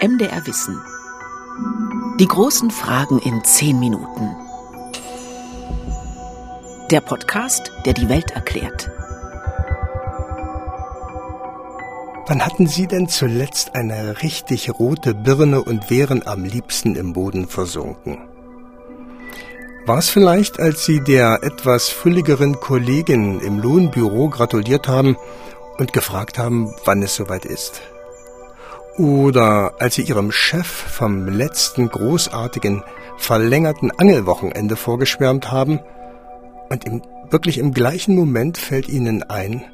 MDR Wissen. Die großen Fragen in zehn Minuten. Der Podcast, der die Welt erklärt. Wann hatten Sie denn zuletzt eine richtig rote Birne und wären am liebsten im Boden versunken? War es vielleicht, als Sie der etwas fülligeren Kollegin im Lohnbüro gratuliert haben und gefragt haben, wann es soweit ist? Oder als Sie Ihrem Chef vom letzten großartigen, verlängerten Angelwochenende vorgeschwärmt haben und im, wirklich im gleichen Moment fällt Ihnen ein,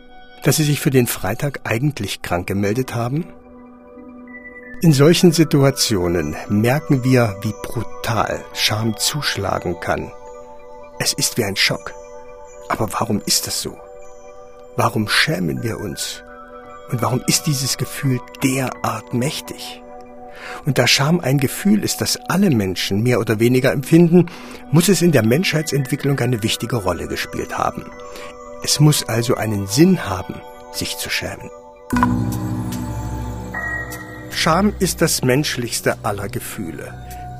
dass Sie sich für den Freitag eigentlich krank gemeldet haben? In solchen Situationen merken wir, wie brutal Scham zuschlagen kann. Es ist wie ein Schock. Aber warum ist das so? Warum schämen wir uns? Und warum ist dieses Gefühl derart mächtig? Und da Scham ein Gefühl ist, das alle Menschen mehr oder weniger empfinden, muss es in der Menschheitsentwicklung eine wichtige Rolle gespielt haben. Es muss also einen Sinn haben, sich zu schämen. Scham ist das menschlichste aller Gefühle.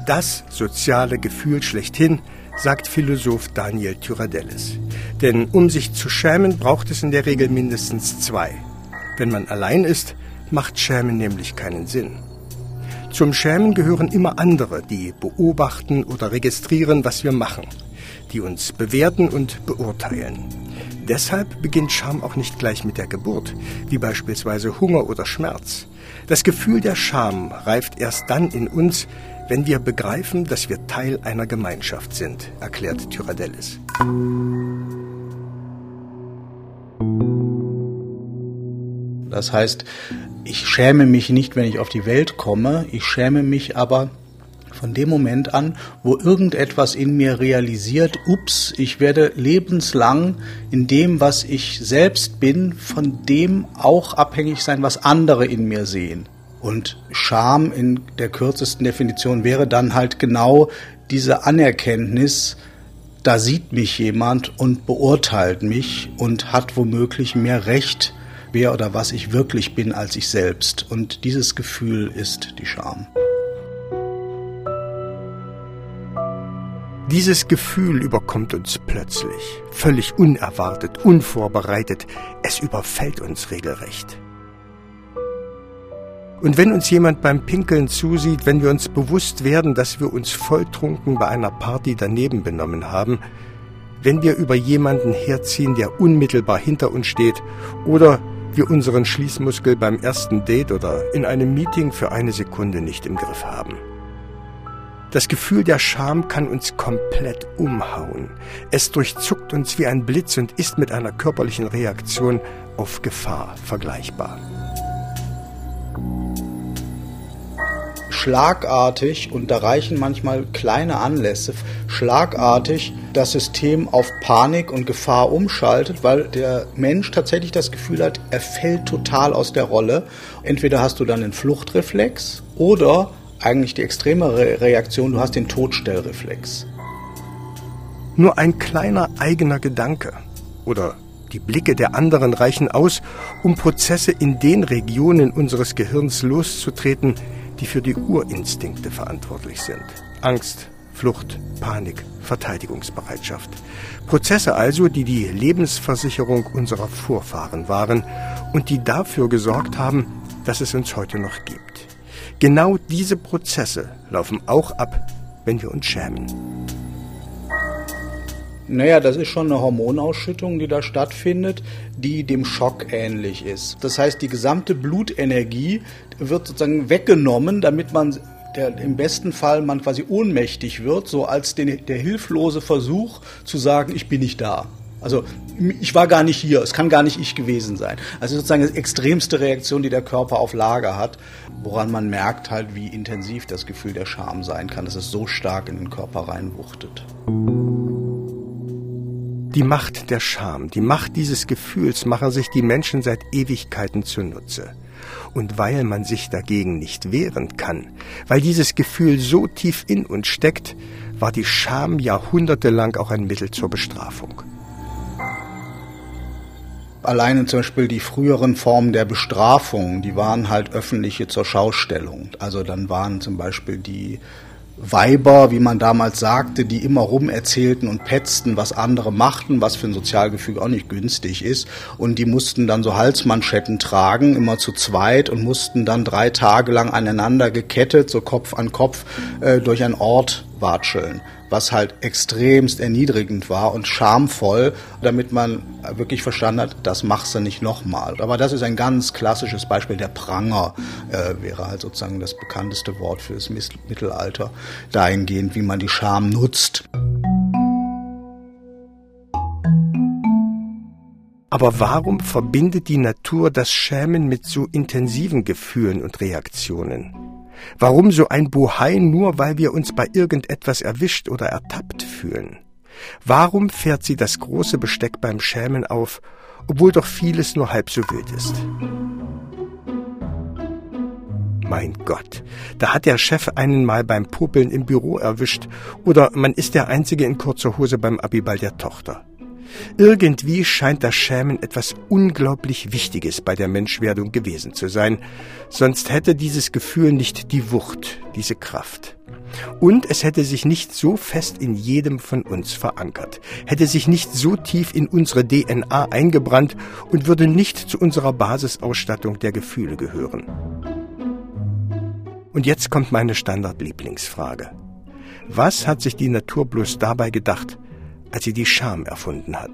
Das soziale Gefühl schlechthin, sagt Philosoph Daniel Tyradellis. Denn um sich zu schämen, braucht es in der Regel mindestens zwei. Wenn man allein ist, macht Schämen nämlich keinen Sinn. Zum Schämen gehören immer andere, die beobachten oder registrieren, was wir machen, die uns bewerten und beurteilen. Deshalb beginnt Scham auch nicht gleich mit der Geburt, wie beispielsweise Hunger oder Schmerz. Das Gefühl der Scham reift erst dann in uns, wenn wir begreifen, dass wir Teil einer Gemeinschaft sind, erklärt Tyradellis. Das heißt, ich schäme mich nicht, wenn ich auf die Welt komme, ich schäme mich aber von dem Moment an, wo irgendetwas in mir realisiert, ups, ich werde lebenslang in dem, was ich selbst bin, von dem auch abhängig sein, was andere in mir sehen. Und Scham in der kürzesten Definition wäre dann halt genau diese Anerkenntnis, da sieht mich jemand und beurteilt mich und hat womöglich mehr Recht, wer oder was ich wirklich bin als ich selbst. Und dieses Gefühl ist die Scham. Dieses Gefühl überkommt uns plötzlich, völlig unerwartet, unvorbereitet. Es überfällt uns regelrecht. Und wenn uns jemand beim Pinkeln zusieht, wenn wir uns bewusst werden, dass wir uns volltrunken bei einer Party daneben benommen haben, wenn wir über jemanden herziehen, der unmittelbar hinter uns steht, oder wir unseren Schließmuskel beim ersten Date oder in einem Meeting für eine Sekunde nicht im Griff haben. Das Gefühl der Scham kann uns komplett umhauen. Es durchzuckt uns wie ein Blitz und ist mit einer körperlichen Reaktion auf Gefahr vergleichbar. Schlagartig, und da reichen manchmal kleine Anlässe, schlagartig das System auf Panik und Gefahr umschaltet, weil der Mensch tatsächlich das Gefühl hat, er fällt total aus der Rolle. Entweder hast du dann einen Fluchtreflex oder eigentlich die extremere Reaktion, du hast den Todstellreflex. Nur ein kleiner eigener Gedanke oder die Blicke der anderen reichen aus, um Prozesse in den Regionen unseres Gehirns loszutreten, die für die Urinstinkte verantwortlich sind. Angst, Flucht, Panik, Verteidigungsbereitschaft. Prozesse also, die die Lebensversicherung unserer Vorfahren waren und die dafür gesorgt haben, dass es uns heute noch gibt. Genau diese Prozesse laufen auch ab, wenn wir uns schämen. Naja, das ist schon eine Hormonausschüttung, die da stattfindet, die dem Schock ähnlich ist. Das heißt, die gesamte Blutenergie wird sozusagen weggenommen, damit man der, im besten Fall man quasi ohnmächtig wird, so als den, der hilflose Versuch zu sagen, ich bin nicht da. Also ich war gar nicht hier, es kann gar nicht ich gewesen sein. Also sozusagen die extremste Reaktion, die der Körper auf Lager hat, woran man merkt halt, wie intensiv das Gefühl der Scham sein kann, dass es so stark in den Körper reinwuchtet. Die Macht der Scham, die Macht dieses Gefühls machen sich die Menschen seit Ewigkeiten zunutze. Und weil man sich dagegen nicht wehren kann, weil dieses Gefühl so tief in uns steckt, war die Scham jahrhundertelang auch ein Mittel zur Bestrafung. Alleine zum Beispiel die früheren Formen der Bestrafung, die waren halt öffentliche zur Schaustellung. Also dann waren zum Beispiel die Weiber, wie man damals sagte, die immer rum erzählten und petzten, was andere machten, was für ein Sozialgefüge auch nicht günstig ist. Und die mussten dann so Halsmanschetten tragen, immer zu zweit und mussten dann drei Tage lang aneinander gekettet, so Kopf an Kopf, äh, durch einen Ort watscheln was halt extremst erniedrigend war und schamvoll, damit man wirklich verstanden hat, das machst du nicht nochmal. Aber das ist ein ganz klassisches Beispiel. Der Pranger äh, wäre halt sozusagen das bekannteste Wort für das Mittelalter, dahingehend, wie man die Scham nutzt. Aber warum verbindet die Natur das Schämen mit so intensiven Gefühlen und Reaktionen? Warum so ein Bohai nur, weil wir uns bei irgendetwas erwischt oder ertappt fühlen? Warum fährt sie das große Besteck beim Schämen auf, obwohl doch vieles nur halb so wild ist? Mein Gott, da hat der Chef einen mal beim Popeln im Büro erwischt oder man ist der Einzige in kurzer Hose beim Abiball der Tochter. Irgendwie scheint das Schämen etwas unglaublich Wichtiges bei der Menschwerdung gewesen zu sein, sonst hätte dieses Gefühl nicht die Wucht, diese Kraft. Und es hätte sich nicht so fest in jedem von uns verankert, hätte sich nicht so tief in unsere DNA eingebrannt und würde nicht zu unserer Basisausstattung der Gefühle gehören. Und jetzt kommt meine Standardlieblingsfrage. Was hat sich die Natur bloß dabei gedacht, als sie die Scham erfunden hat.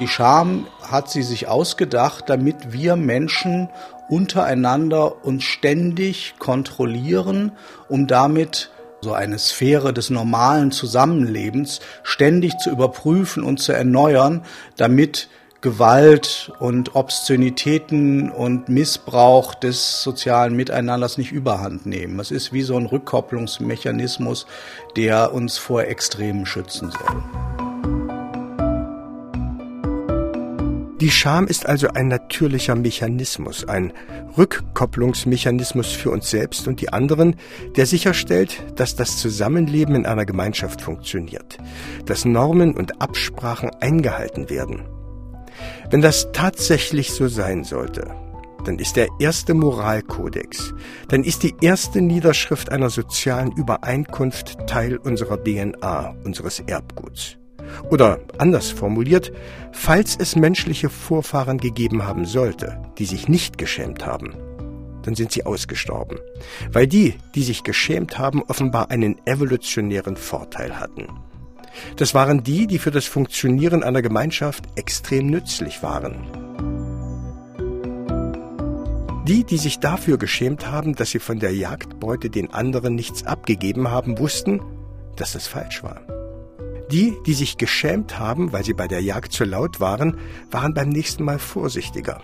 Die Scham hat sie sich ausgedacht, damit wir Menschen untereinander uns ständig kontrollieren, um damit so eine Sphäre des normalen Zusammenlebens ständig zu überprüfen und zu erneuern, damit Gewalt und Obszönitäten und Missbrauch des sozialen Miteinanders nicht überhand nehmen. Es ist wie so ein Rückkopplungsmechanismus, der uns vor Extremen schützen soll. Die Scham ist also ein natürlicher Mechanismus, ein Rückkopplungsmechanismus für uns selbst und die anderen, der sicherstellt, dass das Zusammenleben in einer Gemeinschaft funktioniert, dass Normen und Absprachen eingehalten werden. Wenn das tatsächlich so sein sollte, dann ist der erste Moralkodex, dann ist die erste Niederschrift einer sozialen Übereinkunft Teil unserer DNA, unseres Erbguts. Oder anders formuliert, falls es menschliche Vorfahren gegeben haben sollte, die sich nicht geschämt haben, dann sind sie ausgestorben, weil die, die sich geschämt haben, offenbar einen evolutionären Vorteil hatten. Das waren die, die für das Funktionieren einer Gemeinschaft extrem nützlich waren. Die, die sich dafür geschämt haben, dass sie von der Jagdbeute den anderen nichts abgegeben haben, wussten, dass es falsch war. Die, die sich geschämt haben, weil sie bei der Jagd zu laut waren, waren beim nächsten Mal vorsichtiger.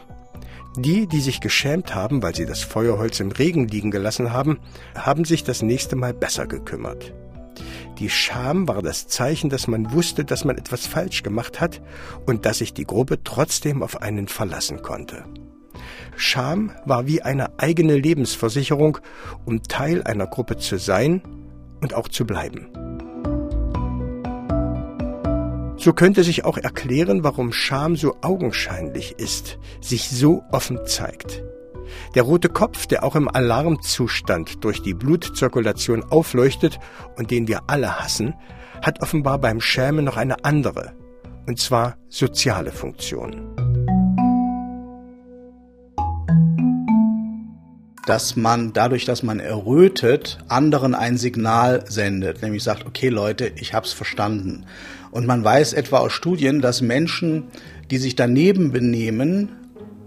Die, die sich geschämt haben, weil sie das Feuerholz im Regen liegen gelassen haben, haben sich das nächste Mal besser gekümmert. Die Scham war das Zeichen, dass man wusste, dass man etwas falsch gemacht hat und dass sich die Gruppe trotzdem auf einen verlassen konnte. Scham war wie eine eigene Lebensversicherung, um Teil einer Gruppe zu sein und auch zu bleiben. So könnte sich auch erklären, warum Scham so augenscheinlich ist, sich so offen zeigt. Der rote Kopf, der auch im Alarmzustand durch die Blutzirkulation aufleuchtet und den wir alle hassen, hat offenbar beim Schämen noch eine andere, und zwar soziale Funktion. dass man dadurch, dass man errötet, anderen ein Signal sendet, nämlich sagt, okay Leute, ich hab's verstanden. Und man weiß etwa aus Studien, dass Menschen, die sich daneben benehmen,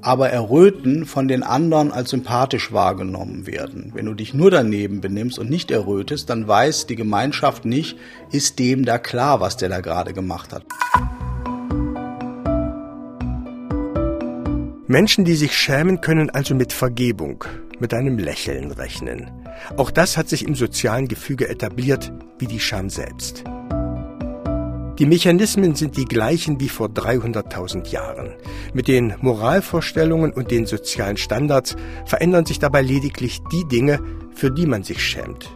aber erröten von den anderen als sympathisch wahrgenommen werden. Wenn du dich nur daneben benimmst und nicht errötest, dann weiß die Gemeinschaft nicht, ist dem da klar, was der da gerade gemacht hat. Menschen, die sich schämen, können also mit Vergebung, mit einem Lächeln rechnen. Auch das hat sich im sozialen Gefüge etabliert, wie die Scham selbst. Die Mechanismen sind die gleichen wie vor 300.000 Jahren. Mit den Moralvorstellungen und den sozialen Standards verändern sich dabei lediglich die Dinge, für die man sich schämt.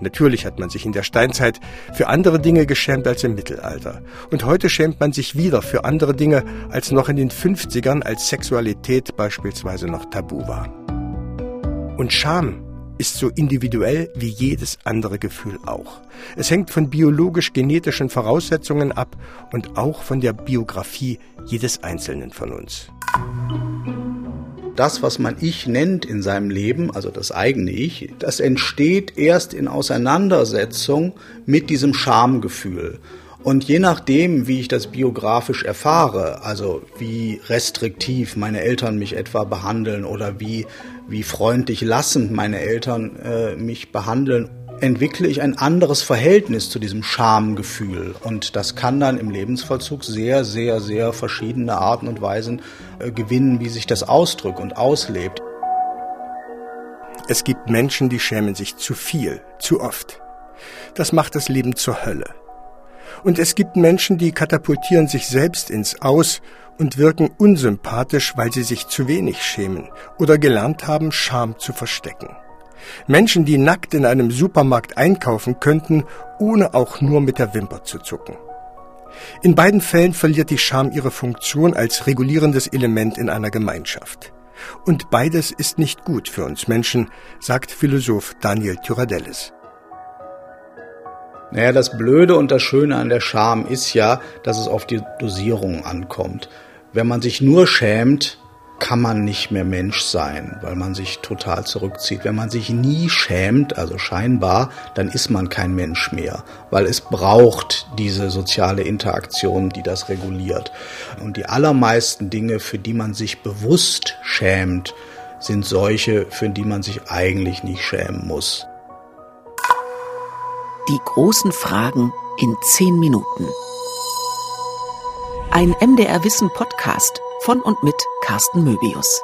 Natürlich hat man sich in der Steinzeit für andere Dinge geschämt als im Mittelalter. Und heute schämt man sich wieder für andere Dinge als noch in den 50ern, als Sexualität beispielsweise noch tabu war. Und Scham ist so individuell wie jedes andere Gefühl auch. Es hängt von biologisch-genetischen Voraussetzungen ab und auch von der Biografie jedes Einzelnen von uns das, was man Ich nennt in seinem Leben, also das eigene Ich, das entsteht erst in Auseinandersetzung mit diesem Schamgefühl. Und je nachdem, wie ich das biografisch erfahre, also wie restriktiv meine Eltern mich etwa behandeln oder wie, wie freundlich lassend meine Eltern äh, mich behandeln entwickle ich ein anderes Verhältnis zu diesem Schamgefühl. Und das kann dann im Lebensvollzug sehr, sehr, sehr verschiedene Arten und Weisen äh, gewinnen, wie sich das ausdrückt und auslebt. Es gibt Menschen, die schämen sich zu viel, zu oft. Das macht das Leben zur Hölle. Und es gibt Menschen, die katapultieren sich selbst ins Aus und wirken unsympathisch, weil sie sich zu wenig schämen oder gelernt haben, Scham zu verstecken. Menschen, die nackt in einem Supermarkt einkaufen könnten, ohne auch nur mit der Wimper zu zucken. In beiden Fällen verliert die Scham ihre Funktion als regulierendes Element in einer Gemeinschaft. Und beides ist nicht gut für uns Menschen, sagt Philosoph Daniel Tyradellis. Naja, das Blöde und das Schöne an der Scham ist ja, dass es auf die Dosierung ankommt. Wenn man sich nur schämt, kann man nicht mehr Mensch sein, weil man sich total zurückzieht. Wenn man sich nie schämt, also scheinbar, dann ist man kein Mensch mehr, weil es braucht diese soziale Interaktion, die das reguliert. Und die allermeisten Dinge, für die man sich bewusst schämt, sind solche, für die man sich eigentlich nicht schämen muss. Die großen Fragen in zehn Minuten. Ein MDR Wissen Podcast von und mit Carsten Möbius.